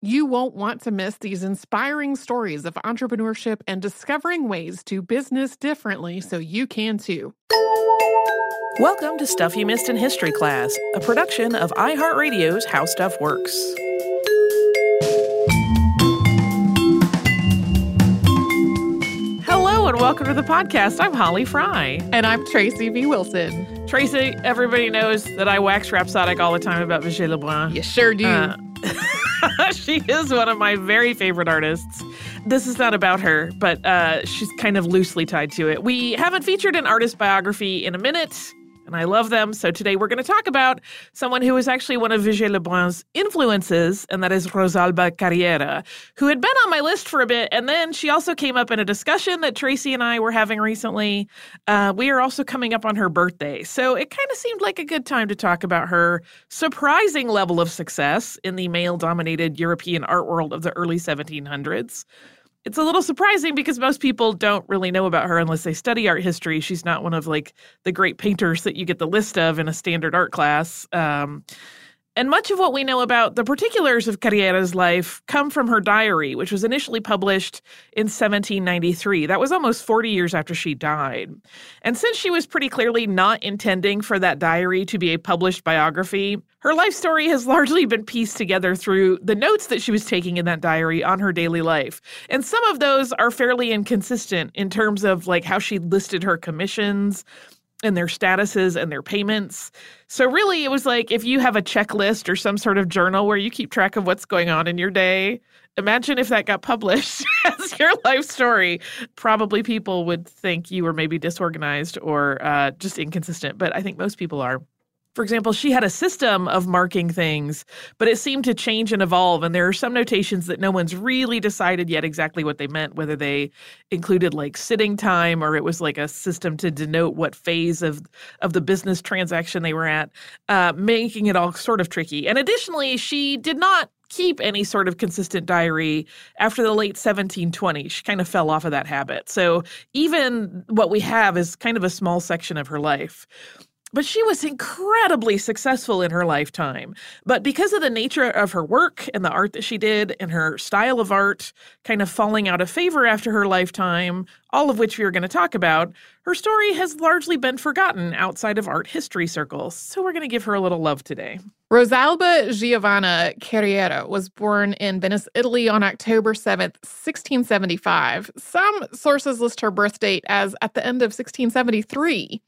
You won't want to miss these inspiring stories of entrepreneurship and discovering ways to business differently so you can too. Welcome to Stuff You Missed in History class, a production of iHeartRadio's How Stuff Works. Hello and welcome to the podcast. I'm Holly Fry. And I'm Tracy V. Wilson. Tracy, everybody knows that I wax rhapsodic all the time about Vigée Lebrun. You sure do. Uh, she is one of my very favorite artists. This is not about her, but uh, she's kind of loosely tied to it. We haven't featured an artist biography in a minute and I love them. So today we're going to talk about someone who is actually one of Vigée Lebrun's influences, and that is Rosalba Carriera, who had been on my list for a bit, and then she also came up in a discussion that Tracy and I were having recently. Uh, we are also coming up on her birthday, so it kind of seemed like a good time to talk about her surprising level of success in the male-dominated European art world of the early 1700s it's a little surprising because most people don't really know about her unless they study art history. She's not one of like the great painters that you get the list of in a standard art class. Um, and much of what we know about the particulars of Carriera's life come from her diary, which was initially published in 1793. That was almost 40 years after she died. And since she was pretty clearly not intending for that diary to be a published biography, her life story has largely been pieced together through the notes that she was taking in that diary on her daily life. And some of those are fairly inconsistent in terms of like how she listed her commissions and their statuses and their payments. So, really, it was like if you have a checklist or some sort of journal where you keep track of what's going on in your day, imagine if that got published as your life story. Probably people would think you were maybe disorganized or uh, just inconsistent, but I think most people are. For example, she had a system of marking things, but it seemed to change and evolve. And there are some notations that no one's really decided yet exactly what they meant, whether they included like sitting time or it was like a system to denote what phase of, of the business transaction they were at, uh, making it all sort of tricky. And additionally, she did not keep any sort of consistent diary after the late 1720s. She kind of fell off of that habit. So even what we have is kind of a small section of her life. But she was incredibly successful in her lifetime. But because of the nature of her work and the art that she did and her style of art kind of falling out of favor after her lifetime, all of which we are going to talk about, her story has largely been forgotten outside of art history circles. So we're going to give her a little love today. Rosalba Giovanna Carriera was born in Venice, Italy on October 7th, 1675. Some sources list her birth date as at the end of 1673.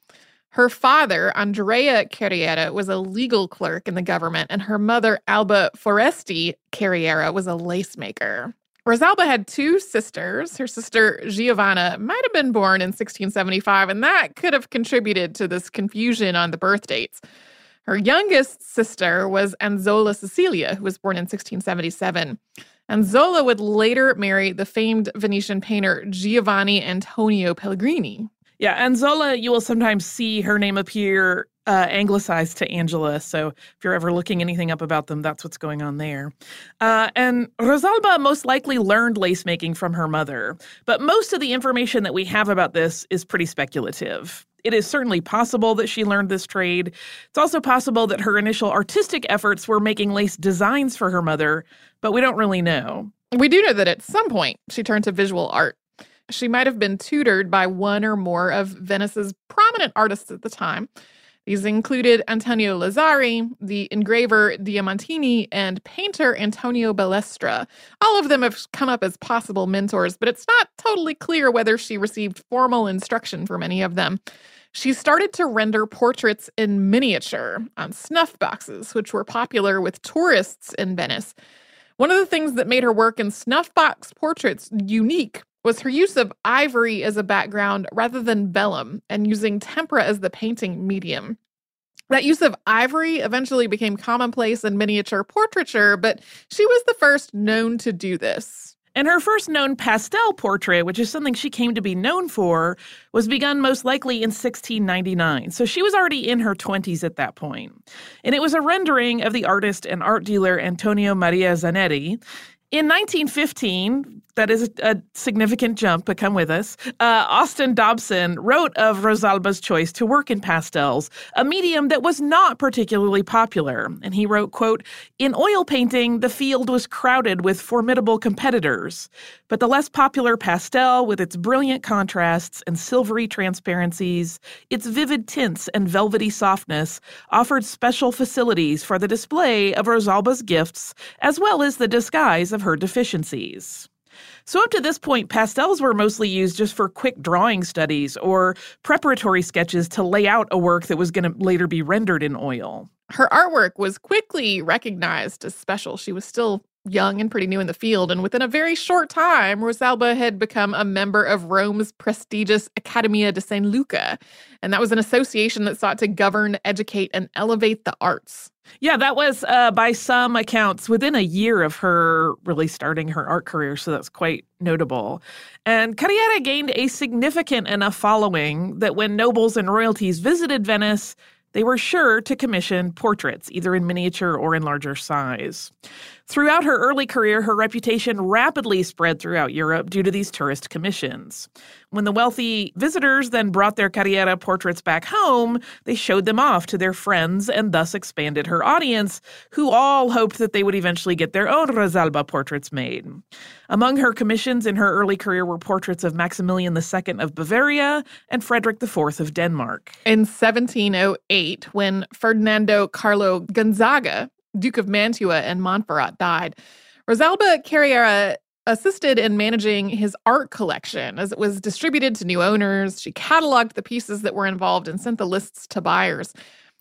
Her father, Andrea Carriera, was a legal clerk in the government, and her mother, Alba Foresti Carriera, was a lace maker. Rosalba had two sisters. Her sister Giovanna might have been born in 1675, and that could have contributed to this confusion on the birth dates. Her youngest sister was Anzola Cecilia, who was born in 1677. Anzola would later marry the famed Venetian painter Giovanni Antonio Pellegrini. Yeah, Anzola, you will sometimes see her name appear uh, anglicized to Angela. So if you're ever looking anything up about them, that's what's going on there. Uh, and Rosalba most likely learned lace making from her mother, but most of the information that we have about this is pretty speculative. It is certainly possible that she learned this trade. It's also possible that her initial artistic efforts were making lace designs for her mother, but we don't really know. We do know that at some point she turned to visual art. She might have been tutored by one or more of Venice's prominent artists at the time. These included Antonio Lazzari, the engraver Diamantini, and painter Antonio Balestra. All of them have come up as possible mentors, but it's not totally clear whether she received formal instruction from any of them. She started to render portraits in miniature on snuff boxes, which were popular with tourists in Venice. One of the things that made her work in snuff box portraits unique was her use of ivory as a background rather than vellum and using tempera as the painting medium. That use of ivory eventually became commonplace in miniature portraiture, but she was the first known to do this. And her first known pastel portrait, which is something she came to be known for, was begun most likely in 1699. So she was already in her 20s at that point. And it was a rendering of the artist and art dealer Antonio Maria Zanetti. In 1915, that is a, significant jump, but come with us. Uh, Austin Dobson wrote of Rosalba's choice to work in pastels, a medium that was not particularly popular. And he wrote, quote, In oil painting, the field was crowded with formidable competitors, but the less popular pastel, with its brilliant contrasts and silvery transparencies, its vivid tints and velvety softness, offered special facilities for the display of Rosalba's gifts as well as the disguise of her deficiencies. So, up to this point, pastels were mostly used just for quick drawing studies or preparatory sketches to lay out a work that was going to later be rendered in oil. Her artwork was quickly recognized as special. She was still young and pretty new in the field, and within a very short time, Rosalba had become a member of Rome's prestigious Accademia di San Luca. And that was an association that sought to govern, educate, and elevate the arts. Yeah, that was uh, by some accounts within a year of her really starting her art career. So that's quite notable. And Carriera gained a significant enough following that when nobles and royalties visited Venice, they were sure to commission portraits, either in miniature or in larger size. Throughout her early career, her reputation rapidly spread throughout Europe due to these tourist commissions. When the wealthy visitors then brought their Carriera portraits back home, they showed them off to their friends and thus expanded her audience, who all hoped that they would eventually get their own Rosalba portraits made. Among her commissions in her early career were portraits of Maximilian II of Bavaria and Frederick IV of Denmark. In 1708, when Ferdinando Carlo Gonzaga Duke of Mantua and Montferrat died. Rosalba Carriera assisted in managing his art collection as it was distributed to new owners. She cataloged the pieces that were involved and sent the lists to buyers.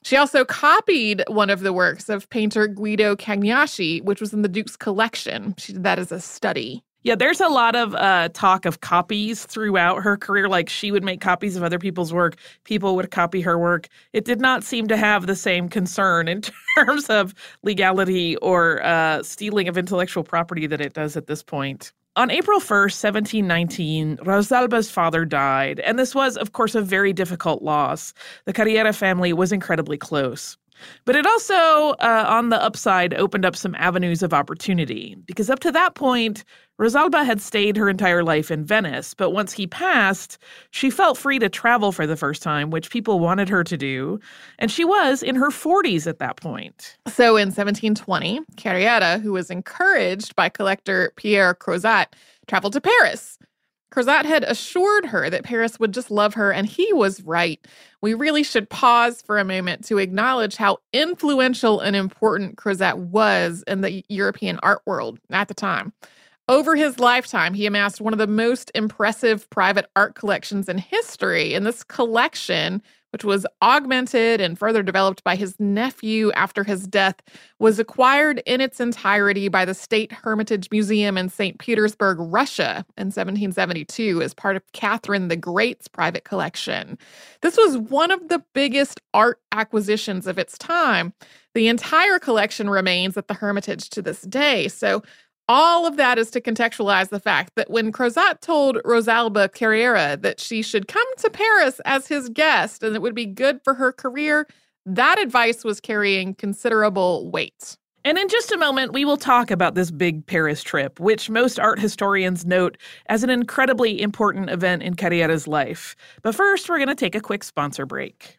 She also copied one of the works of painter Guido Cagnacci, which was in the Duke's collection. She did that as a study. Yeah, there's a lot of uh, talk of copies throughout her career. Like she would make copies of other people's work, people would copy her work. It did not seem to have the same concern in terms of legality or uh, stealing of intellectual property that it does at this point. On April 1st, 1719, Rosalba's father died, and this was, of course, a very difficult loss. The Carriera family was incredibly close. But it also, uh, on the upside, opened up some avenues of opportunity because up to that point, Rosalba had stayed her entire life in Venice. But once he passed, she felt free to travel for the first time, which people wanted her to do. And she was in her 40s at that point. So in 1720, Carriera, who was encouraged by collector Pierre Crozat, traveled to Paris. Crozat had assured her that Paris would just love her, and he was right. We really should pause for a moment to acknowledge how influential and important Crozat was in the European art world at the time. Over his lifetime, he amassed one of the most impressive private art collections in history, and this collection which was augmented and further developed by his nephew after his death, was acquired in its entirety by the State Hermitage Museum in St. Petersburg, Russia in 1772 as part of Catherine the Great's private collection. This was one of the biggest art acquisitions of its time. The entire collection remains at the Hermitage to this day. So all of that is to contextualize the fact that when Crozat told Rosalba Carriera that she should come to Paris as his guest and it would be good for her career, that advice was carrying considerable weight. And in just a moment, we will talk about this big Paris trip, which most art historians note as an incredibly important event in Carriera's life. But first, we're going to take a quick sponsor break.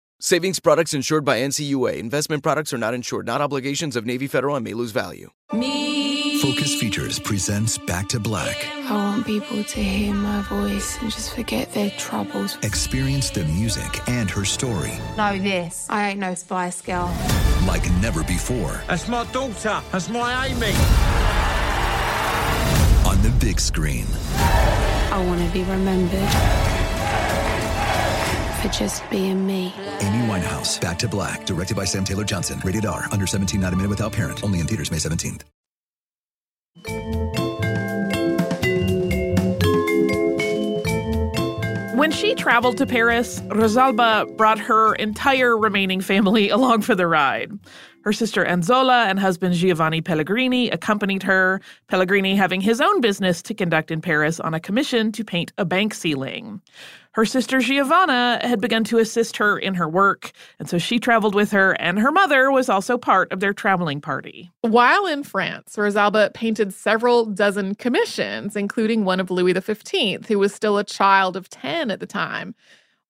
Savings products insured by NCUA. Investment products are not insured, not obligations of Navy Federal and may lose value. Me. Focus Features presents Back to Black. I want people to hear my voice and just forget their troubles. Experience the music and her story. Know this. I ain't no Spice Girl. Like never before. That's my daughter. That's my Amy. On the big screen. I want to be remembered for just being me. Amy Winehouse, Back to Black, directed by Sam Taylor Johnson. Rated R, under 17, not a minute without parent. Only in theaters May 17th. When she traveled to Paris, Rosalba brought her entire remaining family along for the ride. Her sister Anzola and husband Giovanni Pellegrini accompanied her, Pellegrini having his own business to conduct in Paris on a commission to paint a bank ceiling. Her sister Giovanna had begun to assist her in her work, and so she traveled with her, and her mother was also part of their traveling party. While in France, Rosalba painted several dozen commissions, including one of Louis XV, who was still a child of 10 at the time.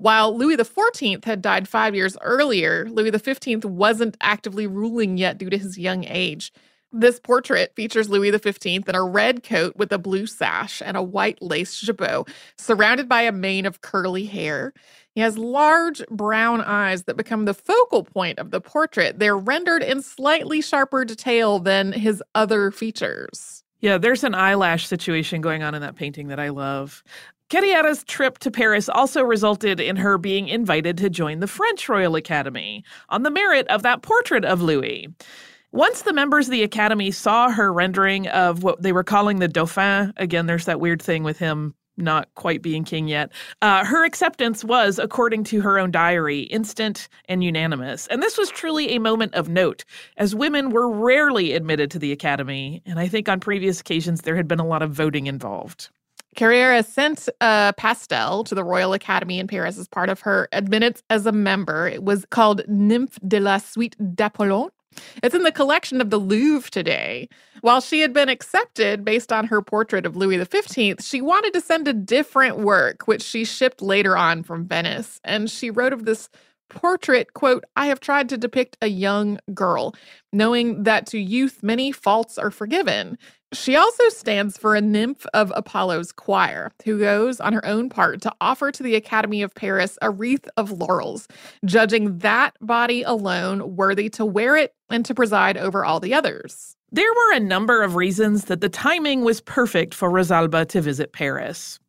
While Louis XIV had died five years earlier, Louis XV wasn't actively ruling yet due to his young age. This portrait features Louis XV in a red coat with a blue sash and a white lace jabot, surrounded by a mane of curly hair. He has large brown eyes that become the focal point of the portrait. They're rendered in slightly sharper detail than his other features. Yeah, there's an eyelash situation going on in that painting that I love. Carriera's trip to Paris also resulted in her being invited to join the French Royal Academy on the merit of that portrait of Louis. Once the members of the Academy saw her rendering of what they were calling the Dauphin, again, there's that weird thing with him not quite being king yet, uh, her acceptance was, according to her own diary, instant and unanimous. And this was truly a moment of note, as women were rarely admitted to the Academy. And I think on previous occasions there had been a lot of voting involved. Carriera sent a uh, pastel to the Royal Academy in Paris as part of her admittance as a member. It was called Nymphe de la Suite d'Apollon. It's in the collection of the Louvre today. While she had been accepted based on her portrait of Louis XV, she wanted to send a different work, which she shipped later on from Venice. And she wrote of this portrait, quote, I have tried to depict a young girl, knowing that to youth many faults are forgiven. She also stands for a nymph of Apollo's choir, who goes on her own part to offer to the Academy of Paris a wreath of laurels, judging that body alone worthy to wear it and to preside over all the others. There were a number of reasons that the timing was perfect for Rosalba to visit Paris.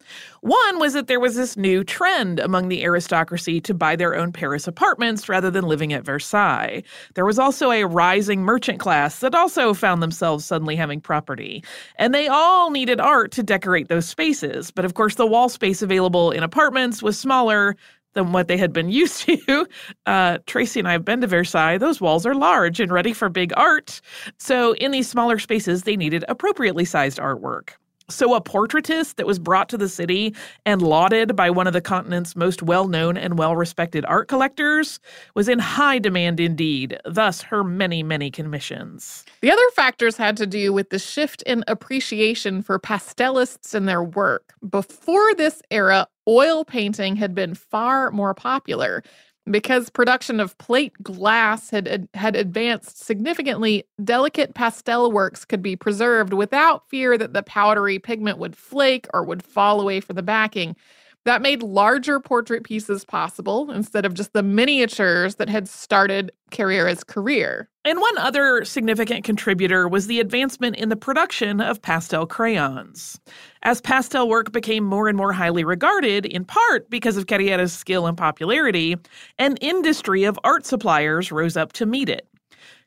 One was that there was this new trend among the aristocracy to buy their own Paris apartments rather than living at Versailles. There was also a rising merchant class that also found themselves suddenly having property. And they all needed art to decorate those spaces. But of course, the wall space available in apartments was smaller than what they had been used to. Uh, Tracy and I have been to Versailles. Those walls are large and ready for big art. So, in these smaller spaces, they needed appropriately sized artwork. So, a portraitist that was brought to the city and lauded by one of the continent's most well known and well respected art collectors was in high demand indeed, thus, her many, many commissions. The other factors had to do with the shift in appreciation for pastelists and their work. Before this era, oil painting had been far more popular. Because production of plate glass had had advanced significantly, delicate pastel works could be preserved without fear that the powdery pigment would flake or would fall away from the backing. That made larger portrait pieces possible instead of just the miniatures that had started Carriera's career. And one other significant contributor was the advancement in the production of pastel crayons. As pastel work became more and more highly regarded, in part because of Carriera's skill and popularity, an industry of art suppliers rose up to meet it.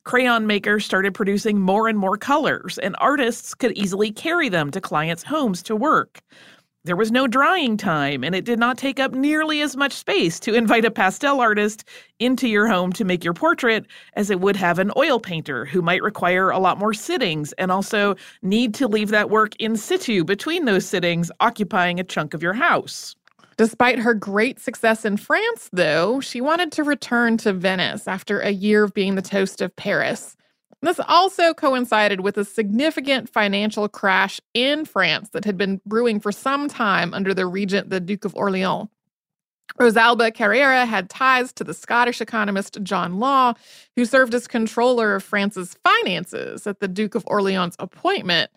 Crayon makers started producing more and more colors, and artists could easily carry them to clients' homes to work. There was no drying time, and it did not take up nearly as much space to invite a pastel artist into your home to make your portrait as it would have an oil painter who might require a lot more sittings and also need to leave that work in situ between those sittings, occupying a chunk of your house. Despite her great success in France, though, she wanted to return to Venice after a year of being the toast of Paris. This also coincided with a significant financial crash in France that had been brewing for some time under the regent, the Duke of Orleans. Rosalba Carriera had ties to the Scottish economist John Law, who served as controller of France's finances at the Duke of Orleans' appointment.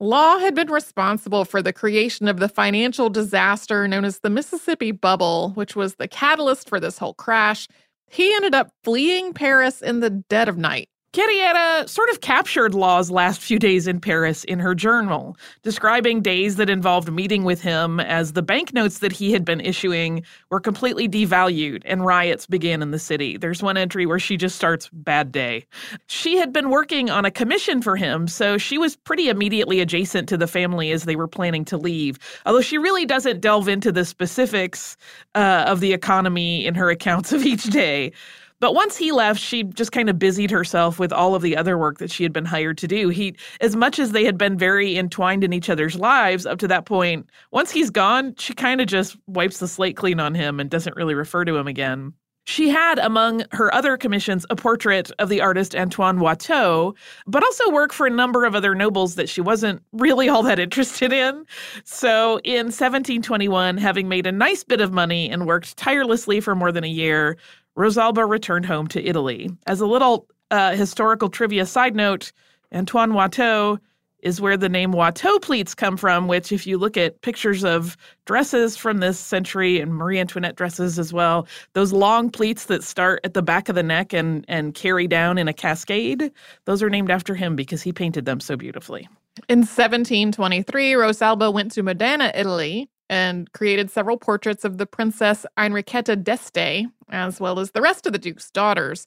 Law had been responsible for the creation of the financial disaster known as the Mississippi Bubble, which was the catalyst for this whole crash. He ended up fleeing Paris in the dead of night. Carriera sort of captured Law's last few days in Paris in her journal, describing days that involved meeting with him as the banknotes that he had been issuing were completely devalued and riots began in the city. There's one entry where she just starts bad day. She had been working on a commission for him, so she was pretty immediately adjacent to the family as they were planning to leave. Although she really doesn't delve into the specifics uh, of the economy in her accounts of each day. But once he left, she just kind of busied herself with all of the other work that she had been hired to do. He, as much as they had been very entwined in each other's lives up to that point, once he's gone, she kind of just wipes the slate clean on him and doesn't really refer to him again. She had among her other commissions a portrait of the artist Antoine Watteau, but also work for a number of other nobles that she wasn't really all that interested in. So in 1721, having made a nice bit of money and worked tirelessly for more than a year, Rosalba returned home to Italy. As a little uh, historical trivia side note, Antoine Watteau is where the name Watteau pleats come from, which, if you look at pictures of dresses from this century and Marie Antoinette dresses as well, those long pleats that start at the back of the neck and, and carry down in a cascade, those are named after him because he painted them so beautifully. In 1723, Rosalba went to Modena, Italy, and created several portraits of the Princess Enrichetta d'Este, as well as the rest of the Duke's daughters.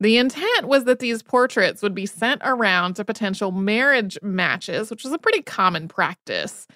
The intent was that these portraits would be sent around to potential marriage matches, which was a pretty common practice.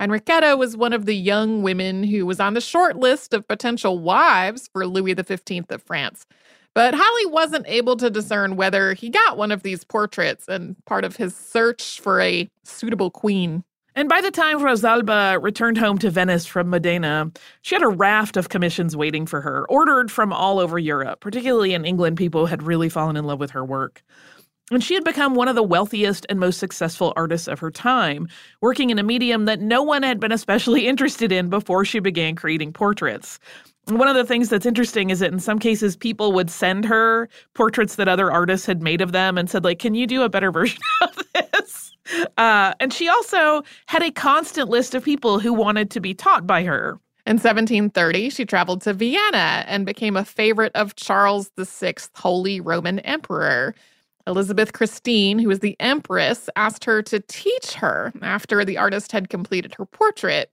Enrichetta was one of the young women who was on the short list of potential wives for Louis XV of France. But Holly wasn't able to discern whether he got one of these portraits and part of his search for a suitable queen. And by the time Rosalba returned home to Venice from Modena, she had a raft of commissions waiting for her, ordered from all over Europe. Particularly in England, people had really fallen in love with her work. And she had become one of the wealthiest and most successful artists of her time, working in a medium that no one had been especially interested in before she began creating portraits. One of the things that's interesting is that in some cases, people would send her portraits that other artists had made of them and said, like, can you do a better version of this? Uh, and she also had a constant list of people who wanted to be taught by her. In 1730, she traveled to Vienna and became a favorite of Charles VI, Holy Roman Emperor. Elizabeth Christine, who was the empress, asked her to teach her after the artist had completed her portrait.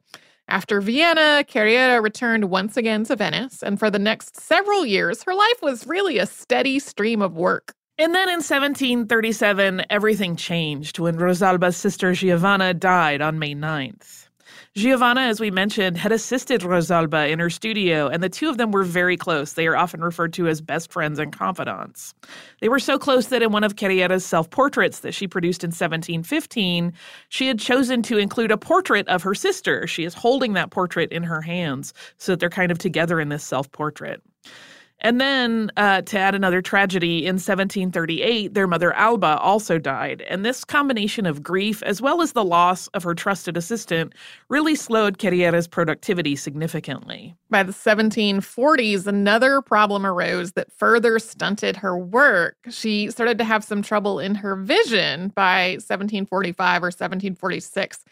After Vienna, Carriera returned once again to Venice, and for the next several years, her life was really a steady stream of work. And then in 1737, everything changed when Rosalba's sister Giovanna died on May 9th. Giovanna, as we mentioned, had assisted Rosalba in her studio, and the two of them were very close. They are often referred to as best friends and confidants. They were so close that in one of Carriera's self portraits that she produced in 1715, she had chosen to include a portrait of her sister. She is holding that portrait in her hands so that they're kind of together in this self portrait. And then, uh, to add another tragedy, in 1738, their mother Alba also died. And this combination of grief, as well as the loss of her trusted assistant, really slowed Carriera's productivity significantly. By the 1740s, another problem arose that further stunted her work. She started to have some trouble in her vision by 1745 or 1746.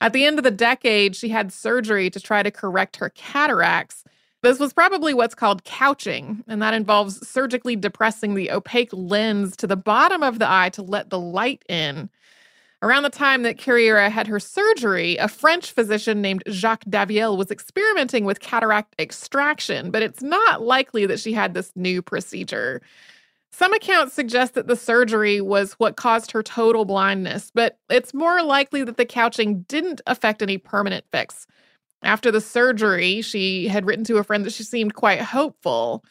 At the end of the decade, she had surgery to try to correct her cataracts. This was probably what's called couching, and that involves surgically depressing the opaque lens to the bottom of the eye to let the light in. Around the time that Carriera had her surgery, a French physician named Jacques Daviel was experimenting with cataract extraction, but it's not likely that she had this new procedure. Some accounts suggest that the surgery was what caused her total blindness, but it's more likely that the couching didn't affect any permanent fix. After the surgery, she had written to a friend that she seemed quite hopeful.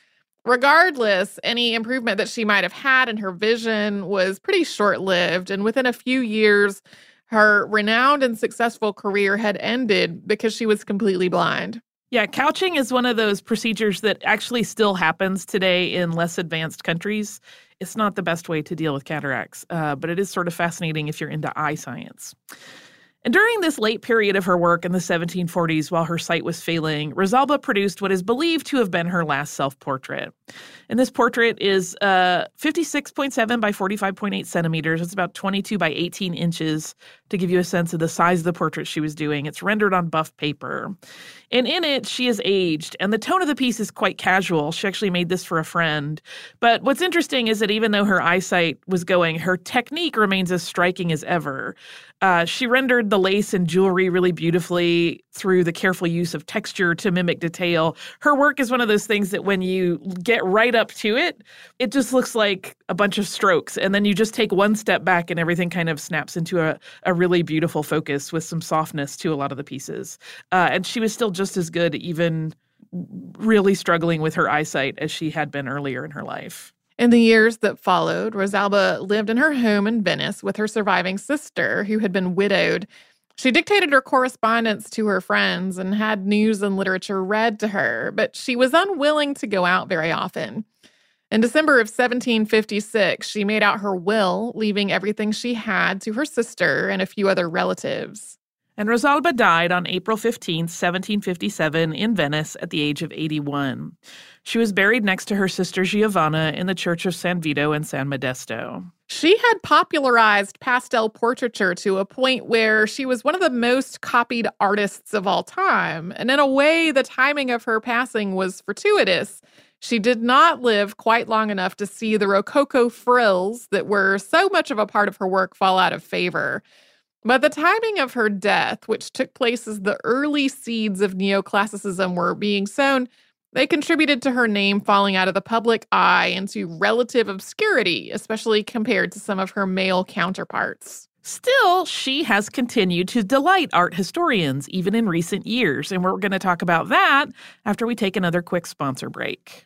Regardless, any improvement that she might have had in her vision was pretty short lived. And within a few years, her renowned and successful career had ended because she was completely blind. Yeah, couching is one of those procedures that actually still happens today in less advanced countries. It's not the best way to deal with cataracts, uh, but it is sort of fascinating if you're into eye science. And during this late period of her work in the 1740s, while her sight was failing, Rosalba produced what is believed to have been her last self portrait. And this portrait is uh, 56.7 by 45.8 centimeters. It's about 22 by 18 inches to give you a sense of the size of the portrait she was doing. It's rendered on buff paper. And in it, she is aged, and the tone of the piece is quite casual. She actually made this for a friend. But what's interesting is that even though her eyesight was going, her technique remains as striking as ever. Uh, she rendered the lace and jewelry really beautifully through the careful use of texture to mimic detail. Her work is one of those things that when you get right up to it, it just looks like a bunch of strokes. And then you just take one step back and everything kind of snaps into a, a really beautiful focus with some softness to a lot of the pieces. Uh, and she was still just as good, even really struggling with her eyesight as she had been earlier in her life. In the years that followed, Rosalba lived in her home in Venice with her surviving sister, who had been widowed. She dictated her correspondence to her friends and had news and literature read to her, but she was unwilling to go out very often. In December of 1756, she made out her will, leaving everything she had to her sister and a few other relatives. And Rosalba died on April 15, 1757, in Venice at the age of 81. She was buried next to her sister Giovanna in the Church of San Vito and San Modesto. She had popularized pastel portraiture to a point where she was one of the most copied artists of all time. And in a way, the timing of her passing was fortuitous. She did not live quite long enough to see the Rococo frills that were so much of a part of her work fall out of favor. But the timing of her death, which took place as the early seeds of neoclassicism were being sown, they contributed to her name falling out of the public eye into relative obscurity, especially compared to some of her male counterparts. Still, she has continued to delight art historians even in recent years, and we're going to talk about that after we take another quick sponsor break.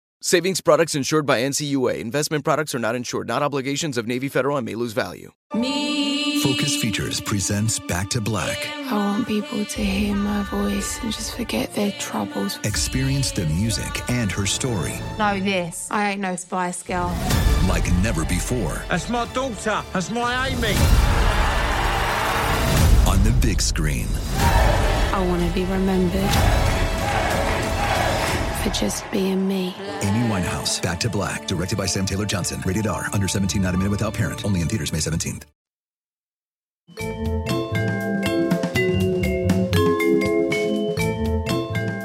Savings products insured by NCUA. Investment products are not insured, not obligations of Navy Federal and may lose value. Me. Focus Features presents Back to Black. I want people to hear my voice and just forget their troubles. Experience the music and her story Know this. I ain't no Spice Girl. like never before That's my daughter. That's my Amy. on the big screen. I want to be remembered for just being me. Amy Winehouse, Back to Black, directed by Sam Taylor Johnson. Rated R, under 17, not a minute without parent. Only in theaters May 17th.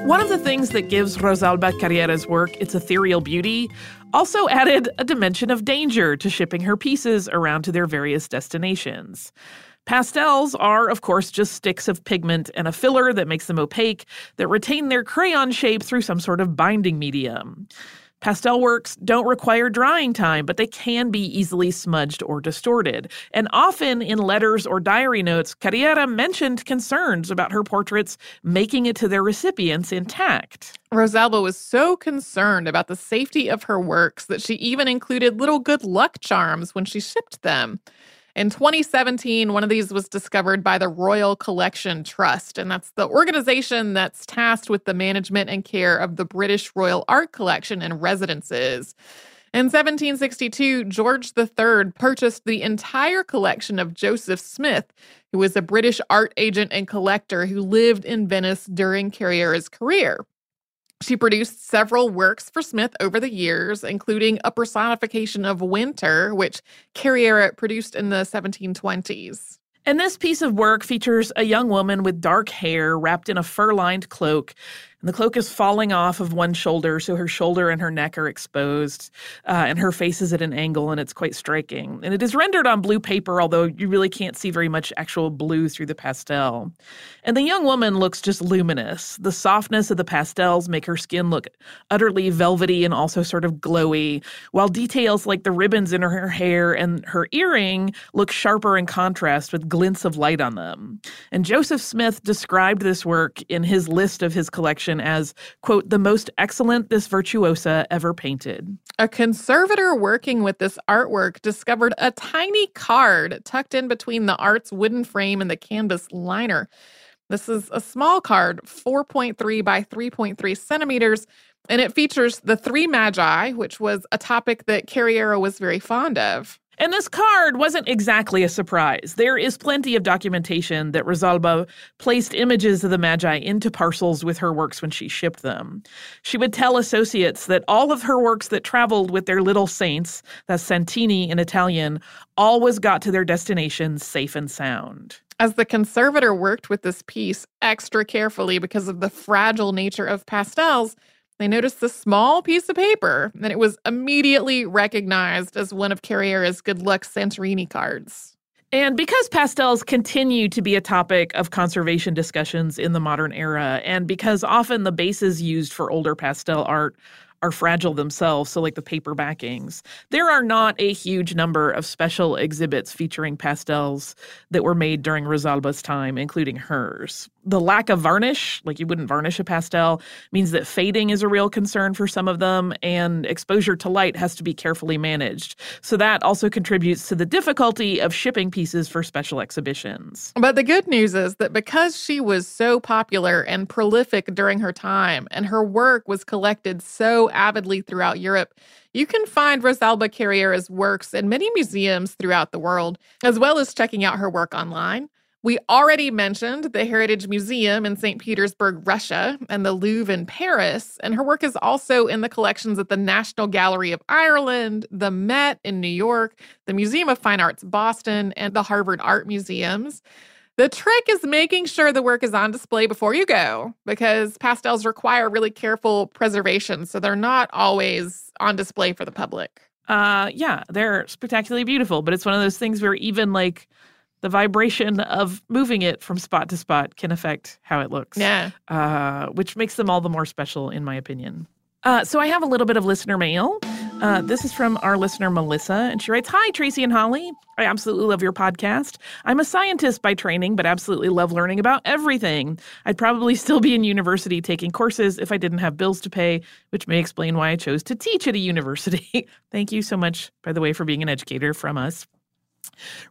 One of the things that gives Rosalba Carriera's work its ethereal beauty also added a dimension of danger to shipping her pieces around to their various destinations. Pastels are, of course, just sticks of pigment and a filler that makes them opaque that retain their crayon shape through some sort of binding medium. Pastel works don't require drying time, but they can be easily smudged or distorted. And often in letters or diary notes, Carriera mentioned concerns about her portraits making it to their recipients intact. Rosalba was so concerned about the safety of her works that she even included little good luck charms when she shipped them. In 2017, one of these was discovered by the Royal Collection Trust, and that's the organization that's tasked with the management and care of the British Royal Art Collection and residences. In 1762, George III purchased the entire collection of Joseph Smith, who was a British art agent and collector who lived in Venice during Carriera's career. She produced several works for Smith over the years, including a personification of winter, which Carriera produced in the 1720s. And this piece of work features a young woman with dark hair wrapped in a fur lined cloak. The cloak is falling off of one shoulder, so her shoulder and her neck are exposed, uh, and her face is at an angle, and it's quite striking. And it is rendered on blue paper, although you really can't see very much actual blue through the pastel. And the young woman looks just luminous. The softness of the pastels make her skin look utterly velvety and also sort of glowy, while details like the ribbons in her hair and her earring look sharper in contrast with glints of light on them. And Joseph Smith described this work in his list of his collection as, quote, the most excellent this virtuosa ever painted. A conservator working with this artwork discovered a tiny card tucked in between the art's wooden frame and the canvas liner. This is a small card, 4.3 by 3.3 centimeters, and it features the three magi, which was a topic that Carriera was very fond of. And this card wasn't exactly a surprise. There is plenty of documentation that Rosalba placed images of the Magi into parcels with her works when she shipped them. She would tell associates that all of her works that traveled with their little saints, that's Santini in Italian, always got to their destinations safe and sound. As the conservator worked with this piece extra carefully because of the fragile nature of pastels, they noticed the small piece of paper, and it was immediately recognized as one of Carriera's good luck Santini cards. And because pastels continue to be a topic of conservation discussions in the modern era, and because often the bases used for older pastel art are fragile themselves, so like the paper backings. There are not a huge number of special exhibits featuring pastels that were made during Rosalba's time, including hers. The lack of varnish, like you wouldn't varnish a pastel, means that fading is a real concern for some of them, and exposure to light has to be carefully managed. So that also contributes to the difficulty of shipping pieces for special exhibitions. But the good news is that because she was so popular and prolific during her time, and her work was collected so avidly throughout Europe, you can find Rosalba Carriera's works in many museums throughout the world, as well as checking out her work online. We already mentioned the Hermitage Museum in St. Petersburg, Russia, and the Louvre in Paris, and her work is also in the collections at the National Gallery of Ireland, the Met in New York, the Museum of Fine Arts Boston, and the Harvard Art Museums. The trick is making sure the work is on display before you go because pastels require really careful preservation. So they're not always on display for the public. Uh, yeah, they're spectacularly beautiful, but it's one of those things where even like the vibration of moving it from spot to spot can affect how it looks. Yeah. Uh, which makes them all the more special, in my opinion. Uh, so I have a little bit of listener mail. Uh, this is from our listener, Melissa, and she writes Hi, Tracy and Holly. I absolutely love your podcast. I'm a scientist by training, but absolutely love learning about everything. I'd probably still be in university taking courses if I didn't have bills to pay, which may explain why I chose to teach at a university. Thank you so much, by the way, for being an educator from us.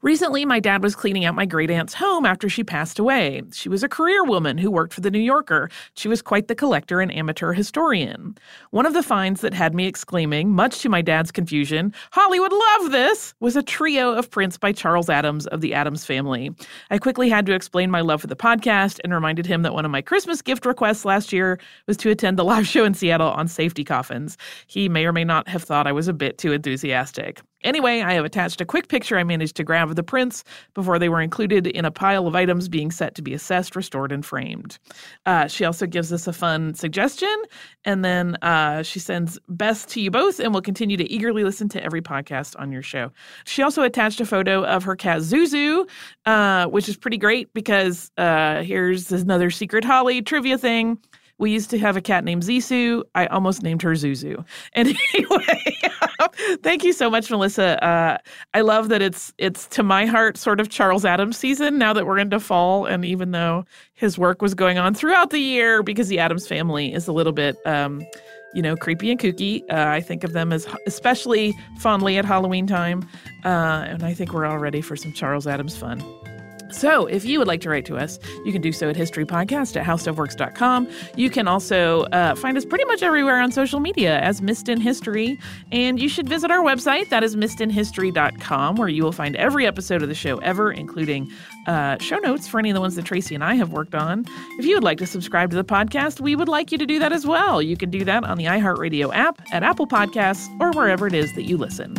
Recently, my dad was cleaning out my great aunt's home after she passed away. She was a career woman who worked for the New Yorker. She was quite the collector and amateur historian. One of the finds that had me exclaiming, much to my dad's confusion, Hollywood love this, was a trio of prints by Charles Addams of the Addams family. I quickly had to explain my love for the podcast and reminded him that one of my Christmas gift requests last year was to attend the live show in Seattle on safety coffins. He may or may not have thought I was a bit too enthusiastic. Anyway, I have attached a quick picture I managed to grab of the prints before they were included in a pile of items being set to be assessed, restored, and framed. Uh, she also gives us a fun suggestion, and then uh, she sends best to you both, and will continue to eagerly listen to every podcast on your show. She also attached a photo of her cat Zuzu, uh, which is pretty great because uh, here's another secret Holly trivia thing. We used to have a cat named Zisu. I almost named her Zuzu. And anyway, thank you so much, Melissa. Uh, I love that it's it's to my heart sort of Charles Addams season now that we're into fall. And even though his work was going on throughout the year, because the Addams family is a little bit. Um, you know, creepy and kooky. Uh, I think of them as especially fondly at Halloween time. Uh, and I think we're all ready for some Charles Addams fun. So, if you would like to write to us, you can do so at historypodcast at howstuffworks.com. You can also uh, find us pretty much everywhere on social media as Missed in History. And you should visit our website, that is missedinhistory.com, where you will find every episode of the show ever, including uh, show notes for any of the ones that Tracy and I have worked on. If you would like to subscribe to the podcast, we would like you to do that as well. You can do that on the iHeartRadio app, at Apple Podcasts, or wherever it is that you listen.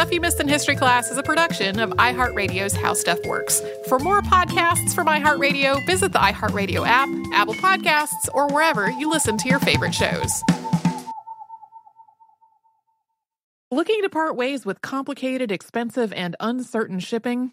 Stuff You Missed in History Class is a production of iHeartRadio's How Stuff Works. For more podcasts from iHeartRadio, visit the iHeartRadio app, Apple Podcasts, or wherever you listen to your favorite shows. Looking to part ways with complicated, expensive, and uncertain shipping?